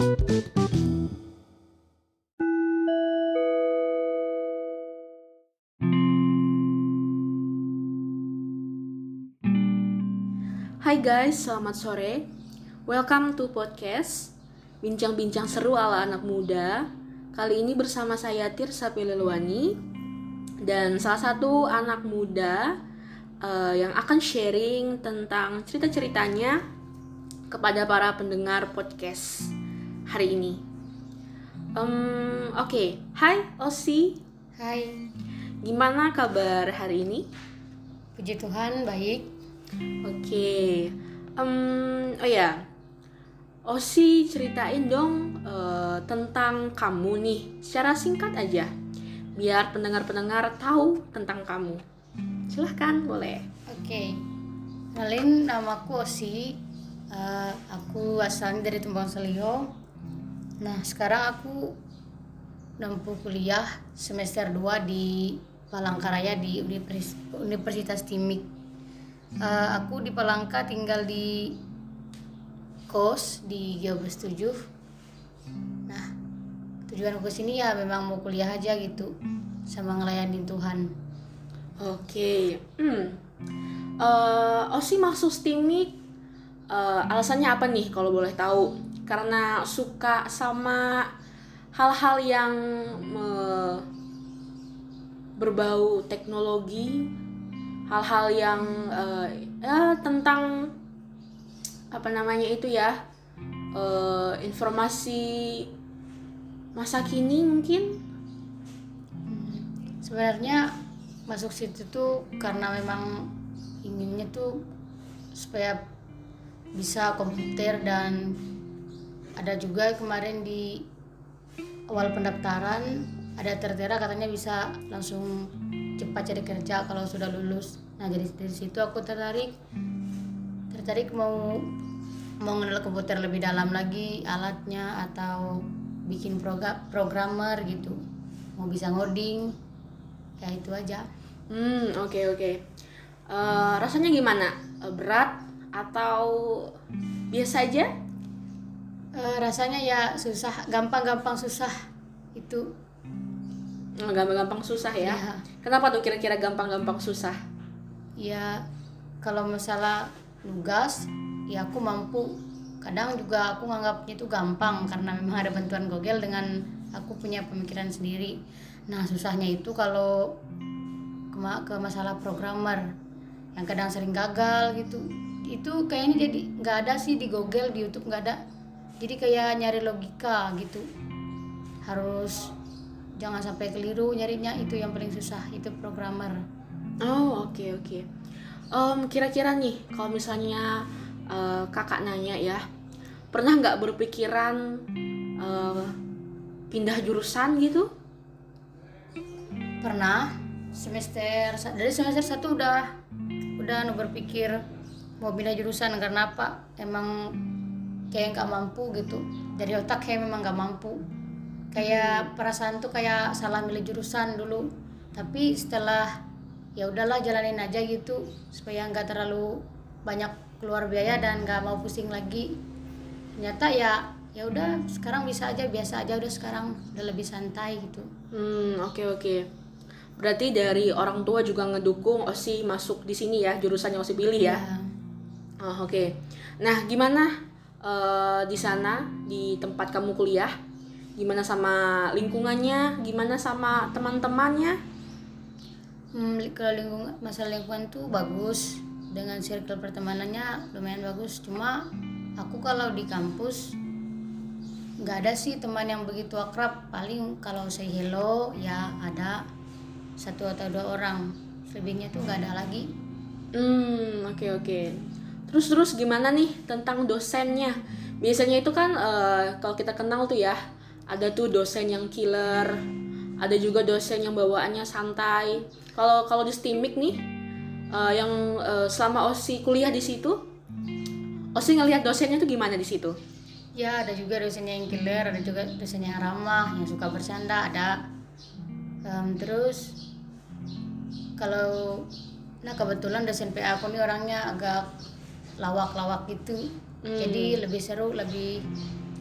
Hai guys, selamat sore. Welcome to podcast Bincang-bincang seru ala anak muda. Kali ini bersama saya Tirsa Pilelwani dan salah satu anak muda uh, yang akan sharing tentang cerita-ceritanya kepada para pendengar podcast hari ini. Um, Oke, okay. hai Osi. Hai. Gimana kabar hari ini? Puji Tuhan baik. Oke. Okay. Um, oh ya, Osi ceritain dong uh, tentang kamu nih, secara singkat aja, biar pendengar-pendengar tahu tentang kamu. Silahkan, boleh. Oke, okay. namaku Osi, uh, aku asalnya dari Tumpang Selio. Nah, sekarang aku nempuh kuliah semester 2 di Palangkaraya di Univers Universitas Timik. Uh, aku di Palangka tinggal di kos di Geobus 7 nah tujuan aku sini ya memang mau kuliah aja gitu sama ngelayanin Tuhan oke okay. hmm. uh, Osi masuk Stimik uh, alasannya apa nih kalau boleh tahu karena suka sama hal-hal yang me berbau teknologi hal-hal yang uh, ya tentang apa namanya itu ya uh, informasi masa kini mungkin. Sebenarnya masuk situ tuh karena memang inginnya tuh supaya bisa komputer dan ada juga kemarin di awal pendaftaran ada tertera katanya bisa langsung cepat cari kerja kalau sudah lulus. Nah jadi dari situ aku tertarik. Tertarik mau mau mengenal komputer lebih dalam lagi alatnya atau bikin program programmer gitu. Mau bisa ngoding ya itu aja. Hmm oke okay, oke. Okay. uh, eh, rasanya gimana? Uh, berat atau biasa aja uh, rasanya ya susah gampang-gampang susah itu. Oh, gampang-gampang susah ya. ya kenapa tuh kira-kira gampang-gampang susah? Ya kalau masalah tugas ya aku mampu. Kadang juga aku nganggapnya itu gampang karena memang ada bantuan Google dengan aku punya pemikiran sendiri. Nah susahnya itu kalau ke, ke masalah programmer yang kadang sering gagal gitu. Itu kayaknya jadi nggak ada sih di Google di YouTube nggak ada jadi kayak nyari logika gitu. Harus jangan sampai keliru nyarinya itu yang paling susah itu programmer. Oh oke okay, oke. Okay um, kira-kira nih kalau misalnya uh, kakak nanya ya pernah nggak berpikiran uh, pindah jurusan gitu? Pernah. Semester dari semester satu udah udah berpikir mau pindah jurusan karena apa? Emang kayak nggak mampu gitu dari otak kayak memang nggak mampu kayak perasaan tuh kayak salah milih jurusan dulu tapi setelah ya udahlah jalanin aja gitu supaya nggak terlalu banyak keluar biaya dan nggak mau pusing lagi ternyata ya ya udah sekarang bisa aja biasa aja udah sekarang udah lebih santai gitu hmm oke okay, oke okay. berarti dari orang tua juga ngedukung Osi masuk di sini ya jurusan yang Osi pilih ya, ya. oh, oke okay. nah gimana uh, di sana di tempat kamu kuliah. Gimana sama lingkungannya gimana sama teman-temannya? Hmm, kalau lingkungan masalah lingkungan tuh bagus. Dengan circle pertemanannya lumayan bagus. Cuma aku kalau di kampus nggak ada sih teman yang begitu akrab. Paling kalau say hello ya ada satu atau dua orang. Selebihnya tuh nggak ada lagi. Hmm oke okay, oke. okay. Terus terus gimana nih tentang dosennya? Biasanya itu kan uh, kalau kita kenal tuh ya ada tuh dosen yang killer ada juga dosen yang bawaannya santai. Kalau kalau di Stimik nih uh, yang uh, selama Osi kuliah di situ Osi ngelihat dosennya tuh gimana di situ? Ya ada juga dosennya yang killer ada juga dosen yang ramah yang suka bercanda ada. Um, terus kalau nah kebetulan dosen PA aku nih orangnya agak lawak-lawak gitu. Hmm. jadi lebih seru lebih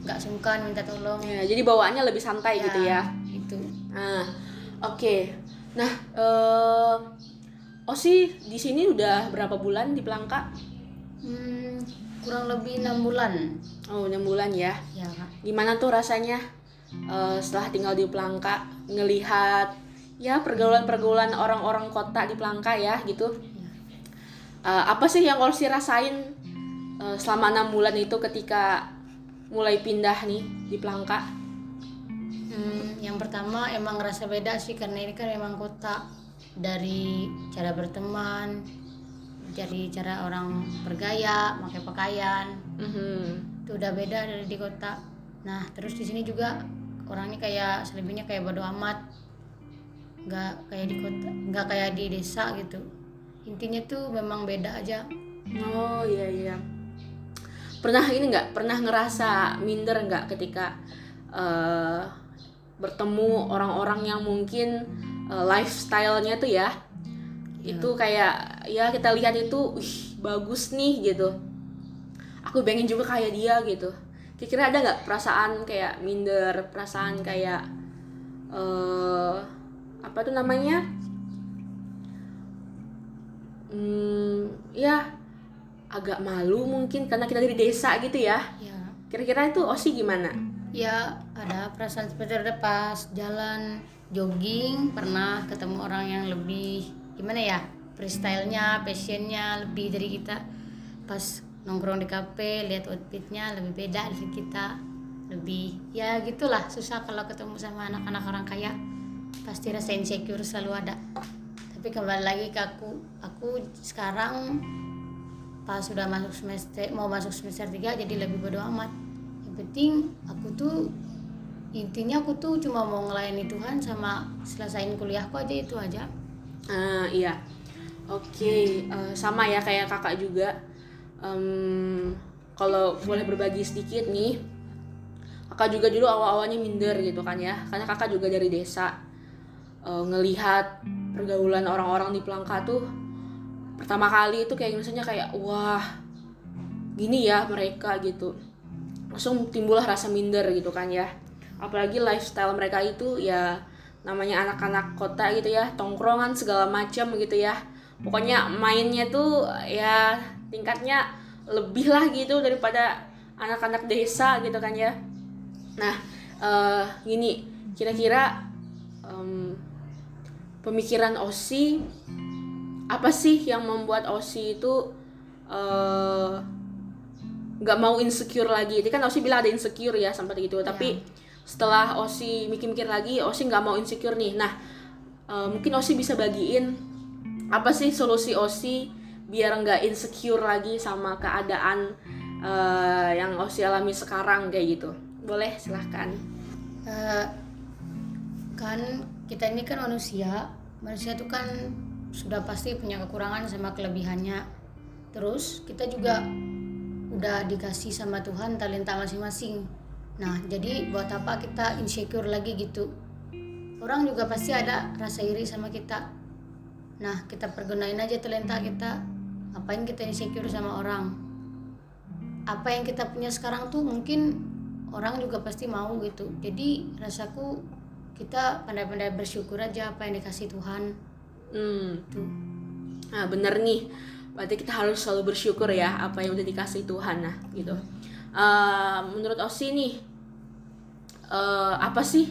nggak sungkan minta tolong. Ya jadi bawaannya lebih santai gitu ya? itu nah oke. Nah eh Osi di sini udah berapa bulan di Pelangka? Hmm, kurang lebih enam bulan. Oh enam bulan ya? Ya. Kak gimana tuh rasanya eh, setelah tinggal di Pelangka ngelihat ya pergaulan-pergaulan orang-orang kota di Pelangka ya gitu Eh, apa sih yang Osi rasain eh, selama enam bulan itu ketika mulai pindah nih di Pelangka Hmm, yang pertama emang ngerasa beda sih karena ini kan memang kota dari cara berteman, dari cara orang bergaya, pakai pakaian, Mhm. itu udah beda dari di kota. Nah terus di sini juga orangnya kayak selebihnya kayak bodo amat, nggak kayak di kota, nggak kayak di desa gitu. Intinya tuh memang beda aja. Oh iya iya. Pernah ini nggak? Pernah ngerasa minder nggak ketika eh, bertemu orang-orang yang mungkin eh, lifestyle-nya tuh ya itu kayak ya kita lihat itu, wih bagus nih gitu. Aku pengen juga kayak dia gitu. Kira-kira ada nggak perasaan kayak minder, perasaan kayak eh apa tuh namanya? Hmm, ya agak malu mungkin karena kita dari desa gitu ya. Ya, Kira-kira itu Osi gimana? ya ada perasaan seperti ada pas jalan jogging pernah ketemu orang yang lebih gimana ya freestyle-nya, passionnya lebih dari kita. Pas nongkrong di kafe lihat outfitnya lebih beda dari kita. Lebih ya gitulah susah kalau ketemu sama anak-anak orang kaya. Pasti rasa insecure selalu ada tapi kembali lagi ke aku. Aku sekarang pas sudah masuk semester mau masuk semester 3 jadi lebih bodo amat. Yang penting aku tuh intinya aku tuh cuma mau ngelayani Tuhan sama selesaiin kuliahku aja itu aja. Ah iya, oke eh, sama ya kayak kakak juga. Em, kalau boleh berbagi sedikit nih, kakak juga dulu awal-awalnya minder gitu kan ya, karena kakak juga dari desa Eh, ngelihat pergaulan orang-orang di Pelangka tuh pertama kali itu kayak misalnya kayak wah gini ya mereka gitu. Langsung timbullah rasa minder gitu kan ya. Apalagi lifestyle mereka itu ya namanya anak-anak kota gitu ya tongkrongan segala macam gitu ya. Pokoknya mainnya tuh ya tingkatnya lebih lah gitu daripada anak-anak desa gitu kan ya. Nah eh gini kira-kira em, pemikiran Osi apa sih yang membuat Osi itu eh, nggak mau insecure lagi. Itu kan Osi bilang ada insecure ya sampai gitu. Tapi setelah Osi mikir-mikir lagi, Osi nggak mau insecure nih. Nah, eh, mungkin Osi bisa bagiin apa sih solusi Osi biar nggak insecure lagi sama keadaan eh, yang Osi alami sekarang kayak gitu. Boleh silahkan. Eh, kan kita ini kan manusia. Manusia itu kan sudah pasti punya kekurangan sama kelebihannya. Terus kita juga udah dikasih sama Tuhan talenta masing-masing. Nah jadi buat apa kita insecure lagi gitu? Orang juga pasti ada rasa iri sama kita. Nah kita pergunain aja talenta kita. Apain kita insecure sama orang? Apa yang kita punya sekarang tuh mungkin orang juga pasti mau gitu. Jadi rasaku kita pandai-pandai bersyukur aja apa yang dikasih Tuhan Hmm. tuh Nah, bener nih. Berarti kita harus selalu bersyukur ya apa yang udah dikasih Tuhan nah gitu. Eh, menurut Osi nih eh, apa sih?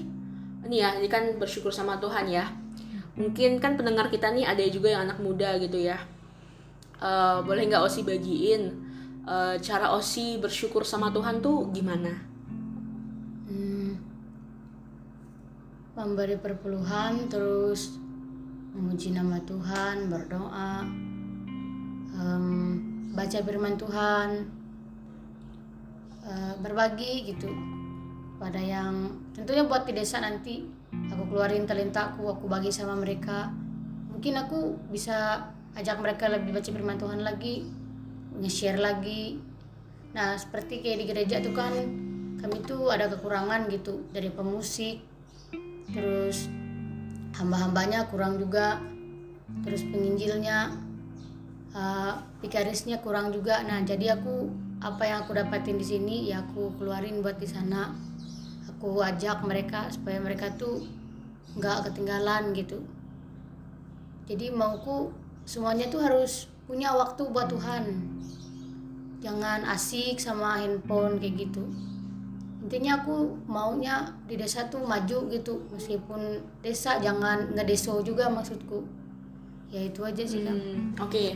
Ini ya, ini kan bersyukur sama Tuhan ya. Mungkin kan pendengar kita nih ada juga yang anak muda gitu ya. Eh, boleh nggak Osi bagiin eh, cara Osi bersyukur sama Tuhan tuh gimana? Memberi perpuluhan terus memuji nama Tuhan berdoa em, baca firman Tuhan eh, berbagi gitu pada yang tentunya buat di desa nanti. Aku keluarin talentaku aku bagi sama mereka. Mungkin aku bisa ajak mereka lebih baca firman Tuhan lagi nge-share lagi. Nah seperti kayak di gereja tuh kan kami tuh ada kekurangan gitu dari pemusik terus hamba-hambanya kurang juga. Terus penginjilnya uh, pikarisnya kurang juga. Nah jadi aku apa yang aku dapatin di sini ya aku keluarin buat di sana. Aku ajak mereka supaya mereka tuh nggak ketinggalan gitu. Jadi mauku semuanya tuh harus punya waktu buat Tuhan. Jangan asik sama handphone kayak gitu intinya aku maunya di desa tuh maju gitu meskipun desa jangan ngedeso juga maksudku ya itu aja sih Hmm, Oke,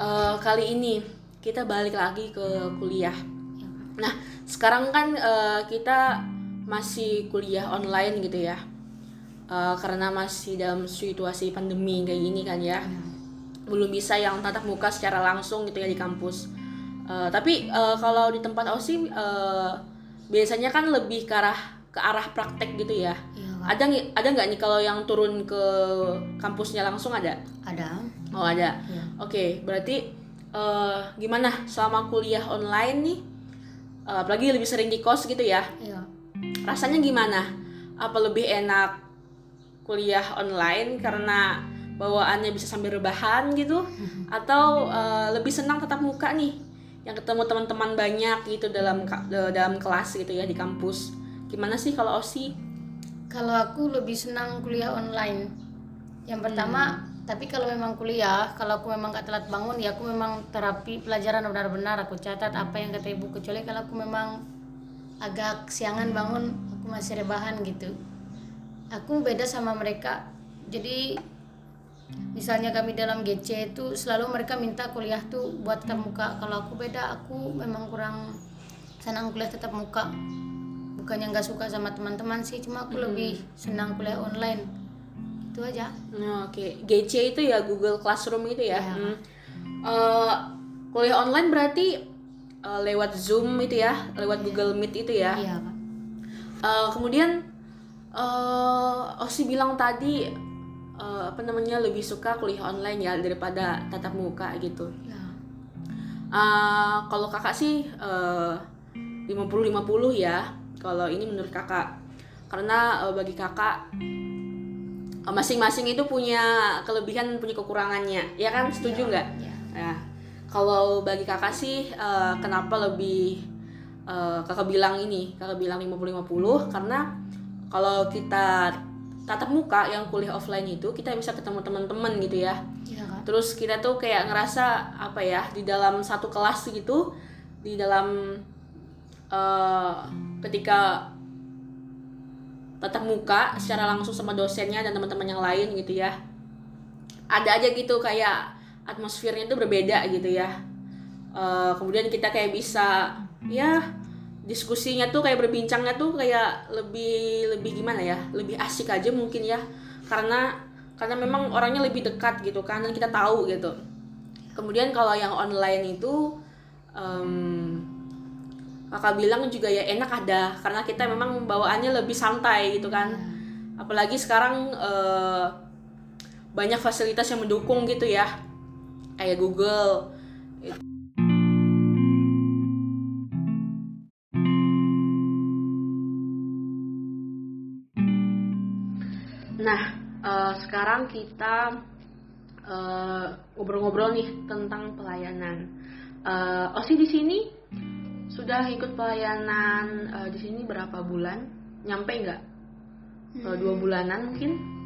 Eh, kali ini kita balik lagi ke kuliah. Ya. Nah, sekarang kan eh, kita masih kuliah online gitu ya, Eh, karena masih dalam situasi pandemi kayak gini kan ya, belum bisa yang tatap muka secara langsung gitu ya di kampus. Eh, tapi eh, kalau di tempat OSI eh, biasanya kan lebih ke arah ke arah praktek gitu ya. Iya, Kak. Ada ngi- ada nggak nih kalau yang turun ke kampusnya langsung ada? ada Oh ada. Iya. Oke, berarti eh, gimana selama kuliah online nih? Eh, apalagi lebih sering di kos gitu ya. iya Rasanya gimana? Apa lebih enak kuliah online karena bawaannya bisa sambil rebahan gitu? Atau eh, lebih senang tatap muka nih? Yang ketemu teman-teman banyak gitu dalam dalam kelas gitu ya di kampus. Gimana sih kalau OSI? Kalau aku lebih senang kuliah online. Yang pertama, tapi kalau memang kuliah, kalau aku memang gak telat bangun, ya aku memang terapi pelajaran benar-benar aku catat apa yang kata ibu. Kecuali kalau aku memang agak siangan bangun, aku masih rebahan gitu. Aku beda sama mereka. Jadi misalnya kami dalam GC itu selalu mereka minta kuliah tuh buat tetap muka. Kalau aku beda, aku memang kurang senang kuliah tetap muka bukannya nggak suka sama teman-teman sih cuma aku lebih senang kuliah online itu aja Nah, Oke, GC itu ya Google Classroom itu ya. Iya. Hmm. Eh, kuliah online berarti eh, lewat Zoom itu ya, lewat Google Meet itu ya. iya pak Eh, kemudian eh Osi bilang tadi eh, apa namanya lebih suka kuliah online ya daripada tatap muka gitu. ya Eh, kalau kakak sih eh, 50-50 ya. Kalau ini menurut kakak. Karena eh, bagi kakak masing-masing itu punya kelebihan punya kekurangannya. Ya kan? Setuju nggak? ya Ya. Kalau bagi kakak sih eh, kenapa lebih kakak bilang ini, kakak bilang 50-50 karena kalau kita tatap muka yang kuliah offline itu kita bisa ketemu teman-teman gitu ya. Iya kak. Terus kita tuh kayak ngerasa apa ya di dalam satu kelas gitu di dalam eh, ketika tatap muka secara langsung sama dosennya dan teman-teman yang lain gitu ya. Ada aja gitu kayak atmosfernya itu berbeda gitu ya. Eh, kemudian kita kayak bisa ya diskusinya tuh kayak berbincangnya tuh kayak lebih lebih gimana ya lebih asik aja mungkin ya. Karena karena memang orangnya lebih dekat gitu kan dan kita tahu gitu. Kemudian kalau yang online itu em, kakak bilang juga ya enak ada karena kita memang bawaannya lebih santai gitu kan. Apalagi sekarang eh, banyak fasilitas yang mendukung gitu ya. Kayak Google sekarang kita eh, ngobrol-ngobrol nih tentang pelayanan. Eh, Osi di sini sudah ikut pelayanan eh, di sini berapa bulan? Nyampe nggak? Eh, dua bulanan mungkin?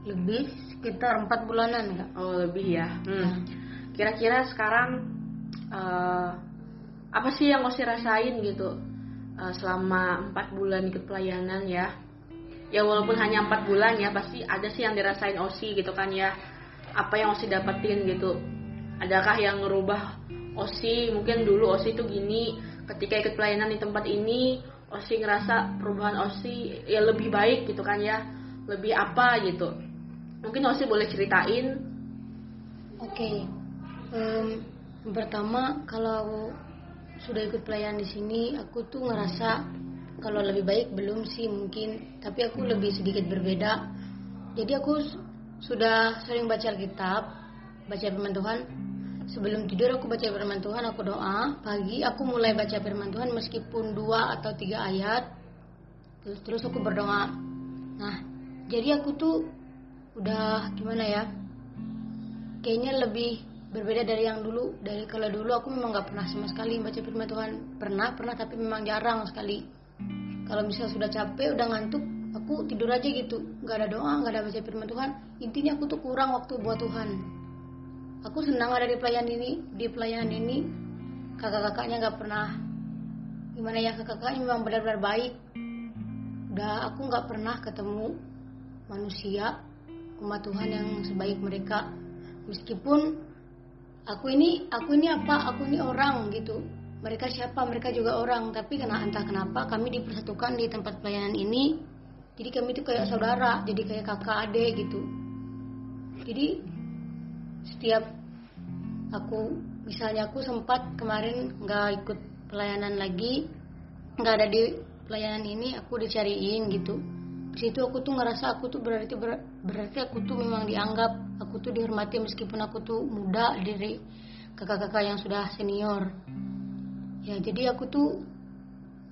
lebih sekitar empat bulanan kak Oh lebih ya. Hmm. Kira-kira sekarang eh, apa sih yang Osi rasain gitu eh, selama empat bulan ikut pelayanan ya? Ya walaupun hanya empat bulan ya pasti ada sih yang dirasain Osi gitu kan ya. Apa yang Osi dapetin gitu? Adakah yang ngerubah Osi? Mungkin dulu Osi tuh gini, ketika ikut pelayanan di tempat ini Osi ngerasa perubahan Osi ya lebih baik gitu kan ya, lebih apa gitu. Mungkin Osi boleh ceritain oke Em, pertama kalau sudah ikut pelayanan di sini aku tuh ngerasa kalau lebih baik belum sih mungkin. Tapi aku lebih sedikit berbeda. Jadi aku sudah sering baca Alkitab baca firman Tuhan. Sebelum tidur aku baca firman Tuhan aku doa. Pagi aku mulai baca firman Tuhan meskipun dua atau tiga ayat. Terus terus aku berdoa. Nah jadi aku tuh udah gimana ya? Kayaknya lebih berbeda dari yang dulu. Dari kalau dulu aku memang nggak pernah sama sekali baca firman Tuhan. Pernah pernah tapi memang jarang sekali kalau misalnya sudah capek udah ngantuk aku tidur aja gitu. Nggak ada doa nggak ada baca firman Tuhan. Intinya aku tuh kurang waktu buat Tuhan. Aku senang ada di pelayanan ini di pelayanan ini. Kakak-kakaknya nggak pernah gimana ya kakak-kakaknya memang benar-benar baik. Udah aku nggak pernah ketemu manusia umat Tuhan yang sebaik mereka. Meskipun aku ini aku ini apa? Aku ini orang gitu mereka siapa? Mereka juga orang. Tapi karena entah kenapa kami dipersatukan di tempat pelayanan ini. Jadi kami itu kayak saudara jadi kayak kakak adik gitu. Jadi setiap aku misalnya aku sempat kemarin nggak ikut pelayanan lagi nggak ada di pelayanan ini aku dicariin gitu. Di situ aku tuh ngerasa aku tuh berarti ber, berarti aku tuh memang dianggap aku tuh dihormati meskipun aku tuh muda dari kakak-kakak yang sudah senior ya jadi aku tuh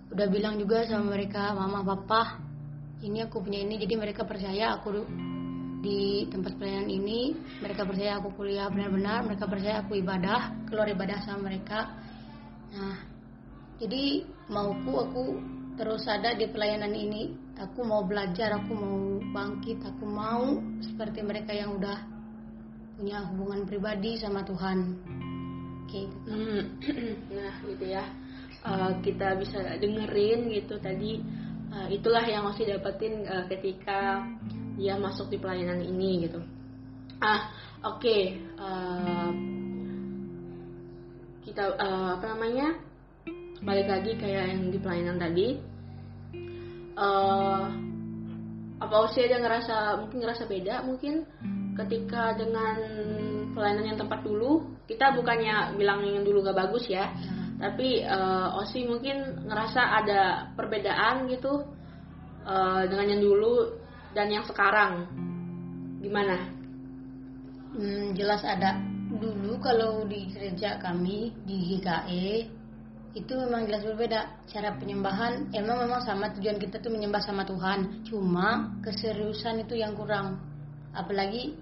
udah bilang juga sama mereka mama papa ini aku punya ini. Jadi mereka percaya aku di tempat pelayanan ini. Mereka percaya aku kuliah benar-benar. Mereka percaya aku ibadah keluar ibadah sama mereka. Nah jadi mauku aku terus ada di pelayanan ini. Aku mau belajar aku mau bangkit aku mau seperti mereka yang udah punya hubungan pribadi sama Tuhan oke hmm. nah gitu ya. Uh, kita bisa dengerin gitu tadi. Uh, itulah yang masih dapetin uh, ketika dia masuk di pelayanan ini gitu. Ah oke. Okay. uh, kita uh, apa namanya? Balik lagi kayak yang di pelayanan tadi. Uh, apa usia dia ngerasa mungkin ngerasa beda mungkin ketika dengan pelayanan yang tempat dulu. Kita bukannya bilang yang dulu gak bagus ya. Hmm. tapi uh, Osi mungkin ngerasa ada perbedaan gitu uh, dengan yang dulu dan yang sekarang. Gimana? Hmm, jelas ada. Dulu kalau di gereja kami di GKE itu memang jelas berbeda. Cara penyembahan emang memang sama. Tujuan kita tuh menyembah sama Tuhan. Cuma keseriusan itu yang kurang. Apalagi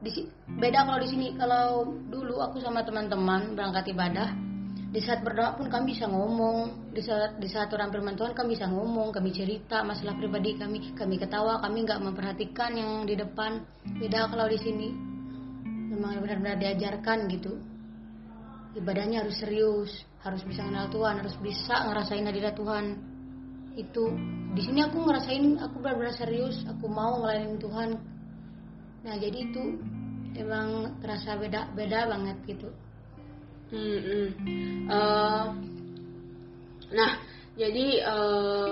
di, beda kalau di sini. Kalau dulu aku sama teman-teman berangkat ibadah di saat berdoa pun kami bisa ngomong. Di saat di saat orang firman Tuhan kami bisa ngomong kami cerita masalah pribadi kami kami ketawa kami nggak memperhatikan yang di depan. Beda kalau di sini. Memang benar-benar diajarkan gitu. Ibadahnya harus serius harus bisa kenal Tuhan harus bisa ngerasain hadirat Tuhan. Itu. Di sini aku ngerasain aku benar-benar serius. Aku mau ngelainin Tuhan nah jadi itu emang terasa beda beda banget gitu. Hmm, hmm. Uh, nah jadi uh,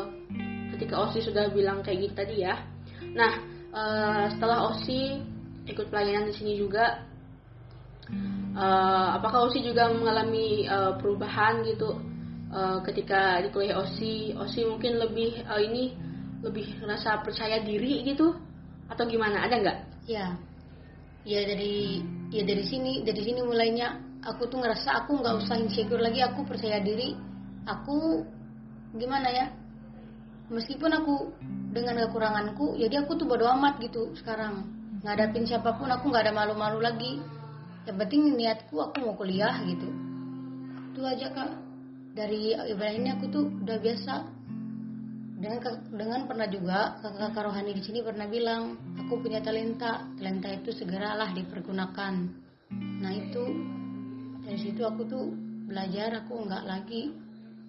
ketika Osi sudah bilang kayak gitu tadi ya. Nah uh, setelah Osi ikut pelayanan di sini juga uh, apakah Osi juga mengalami uh, perubahan gitu? Uh, ketika di kuliah Osi Osi mungkin lebih uh, ini lebih rasa percaya diri gitu? Atau gimana? Ada nggak ya. Ya dari ya dari sini dari sini mulainya aku tuh ngerasa aku nggak usah insecure lagi aku percaya diri. Aku gimana ya? Meskipun aku dengan kekuranganku jadi aku tuh bodo amat gitu sekarang. Ngadapin siapa pun aku nggak ada malu-malu lagi. Yang penting niatku aku mau kuliah gitu. Itu aja kak. Dari ibadah ini aku tuh udah biasa dengan dengan pernah juga kakak-kakak rohani di sini pernah bilang aku punya talenta talenta itu segeralah dipergunakan. Nah itu dari situ aku tuh belajar aku nggak lagi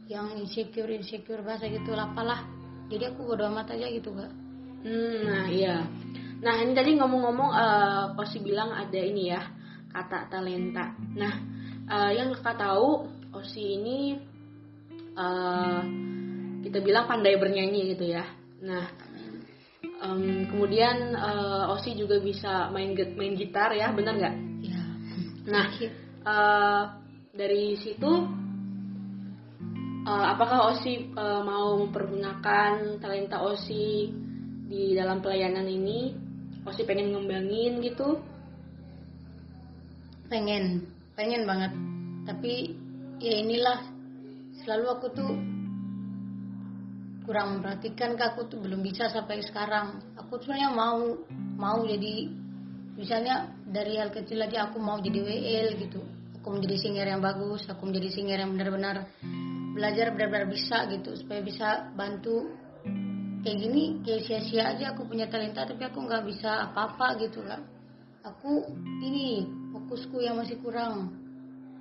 yang insecure insecure bahasa gitu apalah jadi aku bodo amat aja gitu kak. Hmm, nah iya. Nah ini tadi ngomong-ngomong uh, Osi bilang ada ini ya kata talenta. Nah, uh, yang kakak tahu Osi ini uh, kita bilang pandai bernyanyi gitu ya. Nah, um, kemudian uh, Osi juga bisa main main gitar ya, benar nggak? Ya. Nah, uh, dari situ uh, apakah Osi uh, mau mempergunakan talenta Osi di dalam pelayanan ini? Osi pengen ngembangin gitu? pengen pengen banget tapi ya inilah selalu aku tuh kurang memperhatikan ke aku tuh belum bisa sampai sekarang. Aku sebenarnya mau mau jadi misalnya dari hal kecil aja aku mau jadi WL gitu. Aku menjadi singer yang bagus aku menjadi singer yang benar-benar belajar benar-benar bisa gitu supaya bisa bantu. Kayak gini kayak sia-sia aja aku punya talenta tapi aku nggak bisa apa-apa gitu kan aku ini fokusku yang masih kurang.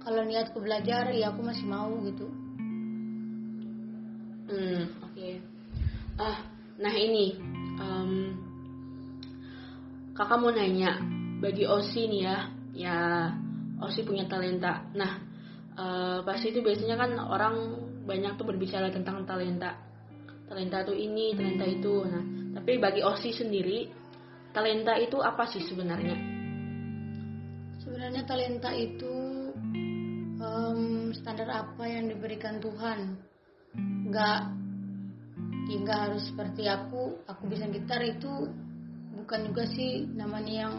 Kalau niatku belajar ya aku masih mau gitu. Hmm okay. ah nah ini um, kakak mau nanya bagi Osi nih ya ya Osi punya talenta. Nah uh, pasti itu biasanya kan orang banyak tuh berbicara tentang talenta. Talenta tuh ini talenta itu. Nah tapi bagi Osi sendiri talenta itu apa sih sebenarnya? Sebenarnya talenta itu um, standar apa yang diberikan Tuhan. Nggak ya harus seperti aku. Aku bisa gitar itu bukan juga sih namanya yang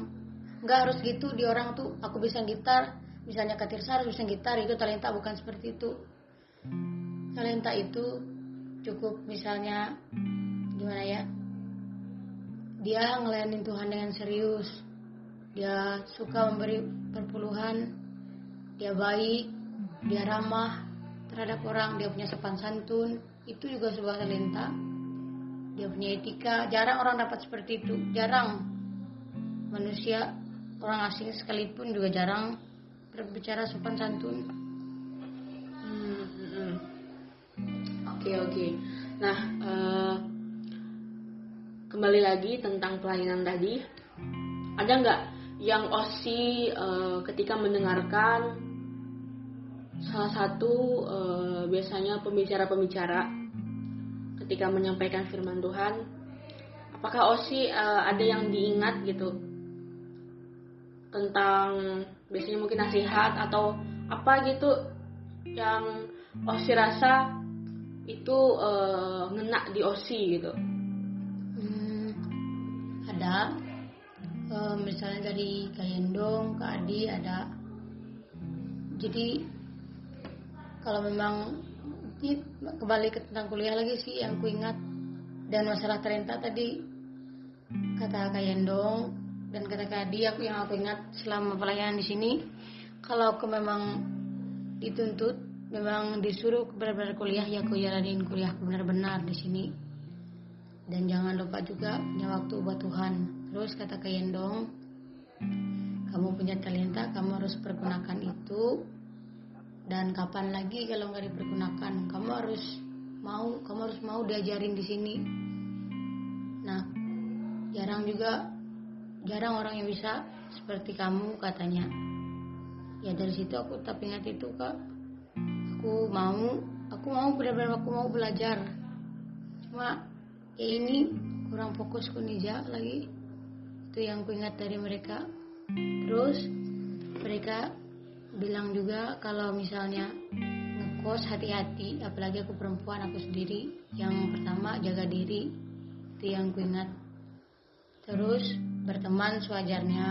nggak harus gitu. Di orang tuh aku bisa gitar misalnya Katir harus bisa gitar itu talenta bukan seperti itu. Talenta itu cukup misalnya gimana ya dia ngelayanin Tuhan dengan serius. Dia suka memberi perpuluhan dia baik dia ramah terhadap orang dia punya sopan santun itu juga sebuah talenta. Dia punya etika. Jarang orang dapat seperti itu. Jarang. Manusia orang asing sekalipun juga jarang berbicara sopan santun. Hmm, hmm, oke oke. Nah uh, kembali lagi tentang pelayanan tadi. Ada nggak yang osi uh, ketika mendengarkan salah satu uh, biasanya pembicara-pembicara ketika menyampaikan firman Tuhan apakah Osi uh, ada yang diingat? gitu. Tentang biasanya mungkin nasihat atau apa gitu yang Osi rasa itu uh, ngena di Osi gitu. Hmm, ada. Uh, misalnya dari Kayendong Kak Adi ada. Jadi kalau memang ini kembali ke tentang kuliah lagi sih yang ku ingat. Dan masalah talenta tadi kata Kak Yendong dan kata Kak Adi aku yang aku ingat selama pelayanan di sini kalau aku memang dituntut memang disuruh benar-benar kuliah ya aku jalanin kuliah benar-benar di sini. Dan jangan lupa juga punya waktu buat Tuhan. Terus kata Kak Yendong kamu punya talenta kamu harus pergunakan itu dan kapan lagi kalau nggak dipergunakan? Kamu harus mau kamu harus mau diajarin di sini. Nah jarang juga jarang orang yang bisa seperti kamu katanya. Ya dari situ aku tetap ingat itu kak. Aku mau aku mau benar-benar aku mau belajar. Cuma ya ini kurang fokus kunija lagi. Itu yang ku ingat dari mereka. Terus mereka bilang juga kalau misalnya ngekos hati-hati. Apalagi aku perempuan aku sendiri. Yang pertama jaga diri. Itu yang ku ingat. Terus berteman sewajarnya.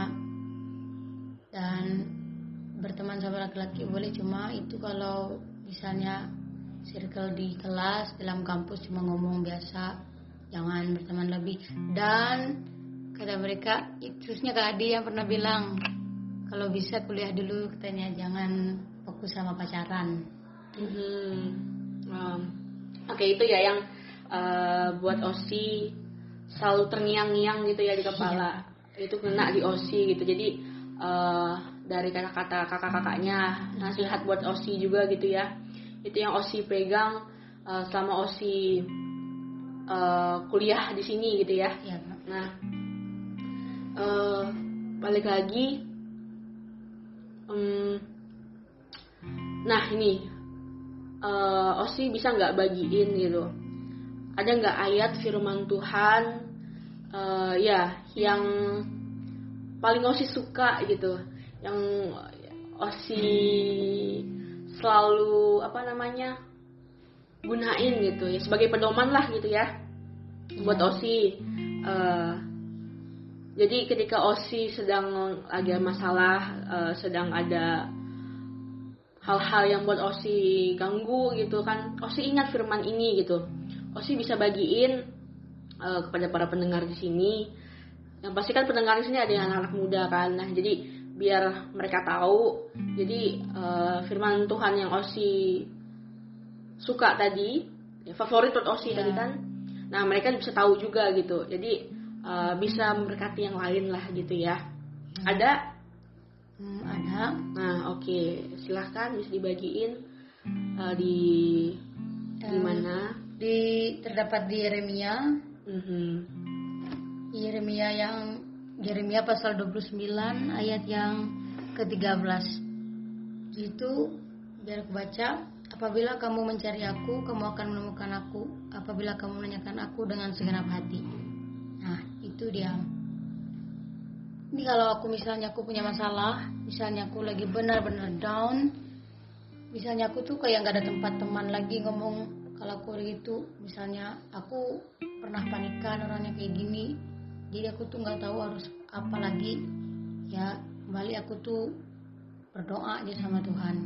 Dan berteman sama laki-laki boleh. Cuma itu kalau misalnya circle di kelas dalam kampus cuma ngomong biasa jangan berteman lebih. Dan kata mereka terusnya Kak Adi yang pernah bilang kalau bisa kuliah dulu katanya jangan fokus sama pacaran. Hmm. um, oke okay, itu ya yang uh, buat osi selalu terngiang-ngiang gitu ya di kepala. Iya. itu kena di osi gitu. Jadi uh, dari kata-kata kakak-kakaknya nasihat buat osi juga gitu ya. Itu yang osi pegang uh, selama osi uh, kuliah di sini gitu ya, ya nah uh, balik lagi um, nah ini uh, Osi bisa nggak bagiin gitu? Ada nggak ayat firman Tuhan uh, ya yang paling Osi suka gitu? Yang Osi selalu apa namanya gunain gitu ya sebagai pedoman lah gitu ya buat Osi uh, jadi ketika Osi sedang ada masalah, uh, sedang ada hal-hal yang buat Osi ganggu gitu kan, Osi ingat firman ini gitu. Osi bisa bagiin uh, kepada para pendengar di sini yang pasti kan pendengar di sini ada yang anak-anak muda kan nah jadi biar mereka tahu jadi uh, firman Tuhan yang Osi suka tadi ya, favorit buat Osi Ya. tadi kan nah mereka bisa tahu juga gitu jadi uh, bisa memberkati yang lain lah gitu ya. Ada? Hmm, ada. Nah oke. Silahkan bisa dibagiin uh, di di Em, mana? di terdapat di Yeremia. Mhm. Yeremia yang Yeremia pasal 29 ayat yang ke-13 Di situ biar aku baca apabila kamu mencari aku kamu akan menemukan aku. Apabila kamu menanyakan aku dengan segenap hati itu dia. Ini kalau aku misalnya aku punya masalah misalnya aku lagi benar-benar down misalnya aku tuh kayak nggak ada tempat teman lagi ngomong kalau aku gitu. Misalnya aku pernah panikan orangnya kayak gini jadi aku tuh nggak tahu harus apa lagi. Ya kembali aku tuh berdoa aja sama Tuhan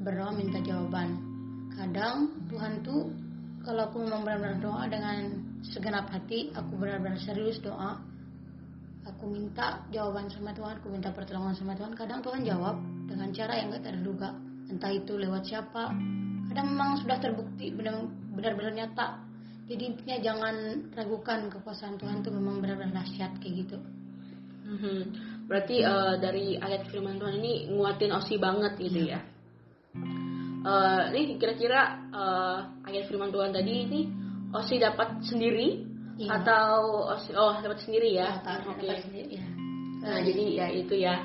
berdoa minta jawaban. Kadang Tuhan tuh kalau aku memang benar-benar doa dengan segenap hati aku benar-benar serius doa aku minta jawaban sama Tuhan aku minta pertolongan sama Tuhan kadang Tuhan jawab dengan cara yang gak terduga entah itu lewat siapa kadang memang sudah terbukti benar- benar-benar nyata jadi intinya jangan ragukan kekuasaan Tuhan tuh memang benar-benar dahsyat kayak gitu Mhm. Berarti eh, dari ayat firman Tuhan ini nguatin Osi banget gitu Iya. ya. Eh, nih kira-kira eh, ayat firman Tuhan tadi ini Osi dapat sendiri Iya. atau Osi oh dapat sendiri ya? tak Oke. dapat sendiri, ya. Nah jadi ya itu ya.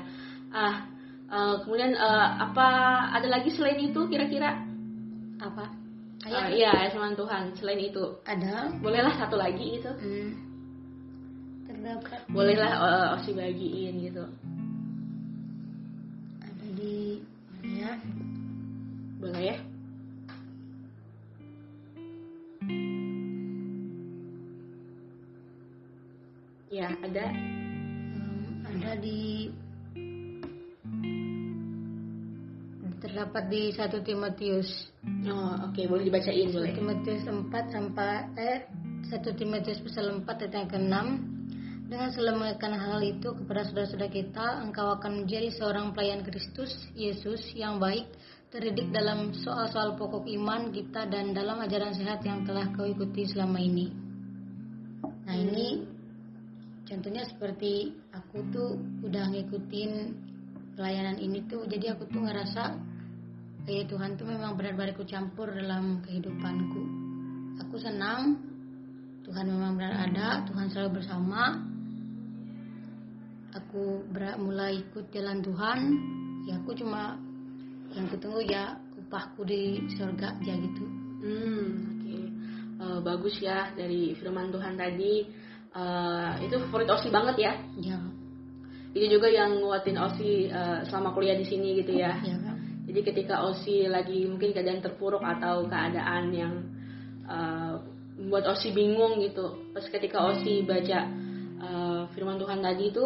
Ah eh, kemudian eh, apa ada lagi selain itu kira-kira? apa Ah, ayat Iya ayat firman Tuhan selain itu ada bolehlah satu lagi gitu. hmm, terdapat Bolehlah eh, Osi bagiin gitu. ada di mana ya Boleh ya? Ya, ada. Hmm, ada di terdapat di 1 Timotius. Oh, oke, boleh dibacain 1 boleh. Timotius 4 sampai eh 1 Timotius pasal 4 ayat yang ke-6 dengan selemakan hal itu kepada saudara-saudara kita engkau akan menjadi seorang pelayan Kristus Yesus yang baik terdidik dalam soal-soal pokok iman kita dan dalam ajaran sehat yang telah kau ikuti selama ini. Nah ini contohnya seperti aku tuh udah ngikutin pelayanan ini tuh jadi aku tuh ngerasa kayak Tuhan tuh memang benar-benar ikut campur dalam kehidupanku aku senang Tuhan memang benar ada Tuhan selalu bersama aku mulai ikut jalan Tuhan ya aku cuma yang ketemu ya upahku di surga aja gitu Hmm, oke. Eh, bagus ya dari firman Tuhan tadi. Eh, itu favorit Osi banget ya. ya Itu juga yang nguatin Osi eh, selama kuliah di sini gitu ya. ya Kak. Jadi ketika Osi lagi mungkin keadaan terpuruk atau keadaan yang uh, membuat Osi bingung gitu. Pas ketika Osi baca uh, firman Tuhan tadi itu,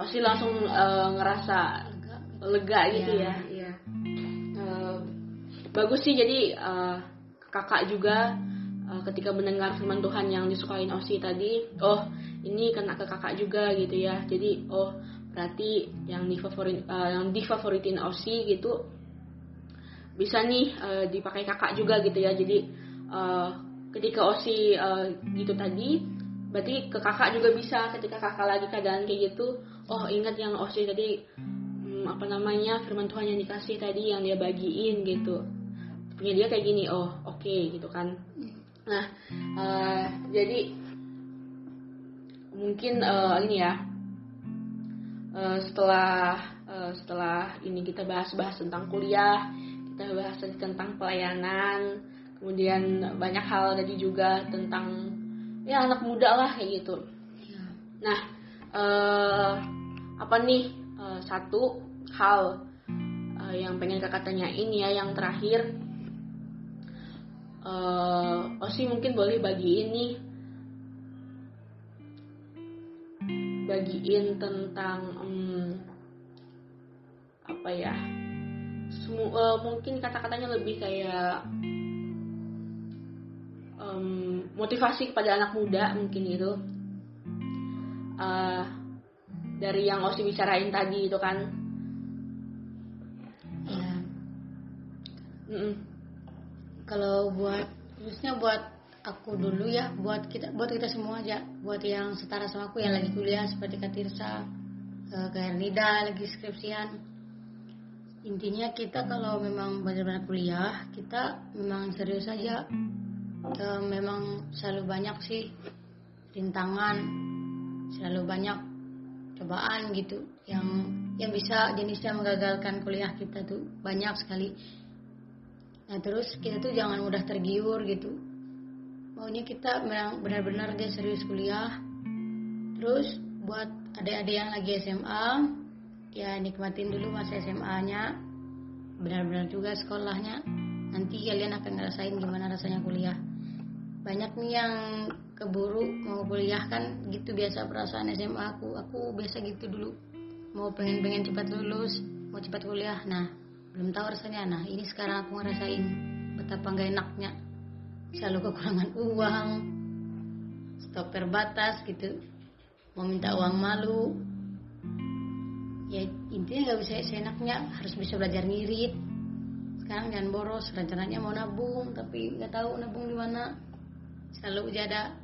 Osi langsung uh, ngerasa Lega. gitu Iya. ya. Iya. Uh, bagus sih jadi uh, kakak juga uh, ketika mendengar firman Tuhan yang disukain Osi tadi, oh ini kena ke kakak juga gitu ya. Jadi oh berarti yang difavorit uh, yang difavoritin Osi gitu bisa nih uh, dipakai kakak juga gitu ya. Jadi uh, ketika Osi uh, gitu tadi berarti ke kakak juga bisa ketika kakak lagi keadaan kayak gitu oh ingat yang Osi tadi hmm, apa namanya firman Tuhan yang dikasih tadi yang dia bagiin gitu punya dia kayak gini oh oke gitu kan nah eh, jadi mungkin eh, ini ya. Eh, setelah eh, setelah ini kita bahas-bahas tentang kuliah kita bahas tentang pelayanan kemudian banyak hal tadi juga tentang ya anak muda lah kayak gitu. Ya Nah, eh, apa nih? Eh, satu hal eh, yang pengen kakak tanyain ya yang terakhir, eh Osi mungkin boleh bagiin nih, bagiin tentang em, apa ya, semu- eh, mungkin kata-katanya lebih kayak em, motivasi kepada anak muda mungkin gitu. Uh, dari yang Osi bicarain tadi itu kan. Ya. Kalau buat khususnya buat aku dulu ya buat kita buat kita semua aja. Buat yang setara sama aku yang lagi kuliah seperti Kak Tirsa eh, lagi skripsian. Intinya kita kalau memang benar-benar kuliah kita memang serius aja. Eh, memang selalu banyak sih rintangan selalu banyak cobaan gitu. Yang yang bisa jenisnya menggagalkan kuliah kita tuh banyak sekali nah terus kita tuh jangan mudah tergiur gitu. Maunya kita benar-benar dia serius kuliah. Terus buat adik-adik yang lagi SMA ya nikmatin dulu masa SMA-nya benar-benar juga sekolahnya. Nanti kalian akan ngerasain gimana rasanya kuliah. Banyak nih yang keburu mau kuliah kan gitu biasa perasaan SMA aku. Aku biasa gitu dulu. Mau pengen-pengen cepat lulus mau cepat kuliah. Nah belum tahu rasanya. Nah ini sekarang aku ngerasain betapa nggak enaknya. Selalu kekurangan uang stok terbatas gitu. Mau minta uang malu. Ya intinya nggak bisa seenaknya. Harus bisa belajar ngirit. Sekarang jangan boros. Rencananya mau nabung tapi nggak tahu nabung di mana. Selalu ada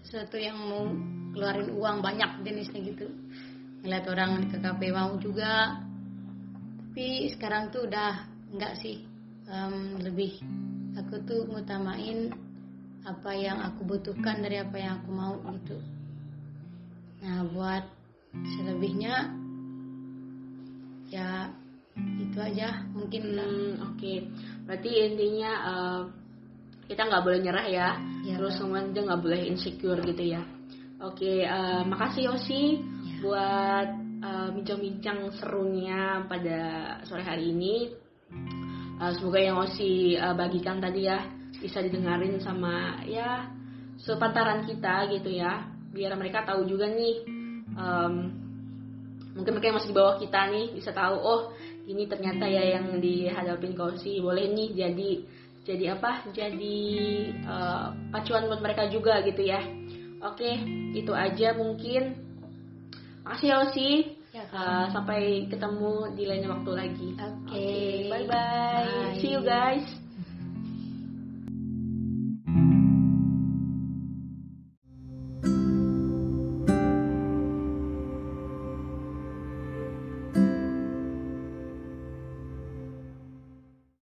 sesuatu yang mau keluarin uang banyak jenisnya gitu. Ngeliat orang ke KP mau juga tapi sekarang tuh udah enggak sih. Em, lebih aku tuh ngutamain apa yang aku butuhkan dari apa yang aku mau gitu. Nah buat selebihnya ya itu aja mungkin. Hmm, oke. Berarti intinya uh, kita nggak boleh nyerah ya. Ya, terus kemudian juga nggak boleh insecure gitu ya. Oke uh, makasih Yosi Ya. buat uh, bincang-bincang serunya pada sore hari ini. Uh, semoga yang Osi uh, bagikan tadi ya bisa didengarin sama ya sepantaran kita gitu ya. Biar mereka tahu juga nih um, mungkin mereka yang masih di bawah kita nih bisa tahu oh ini ternyata ya yang dihadapin Kosi boleh nih jadi jadi apa? Jadi uh, pacuan buat mereka juga gitu ya. Oke itu aja mungkin makasih ya Osi Ya. Uh, sampai ketemu di lain waktu lagi Oke. bye bye Bye. see you guys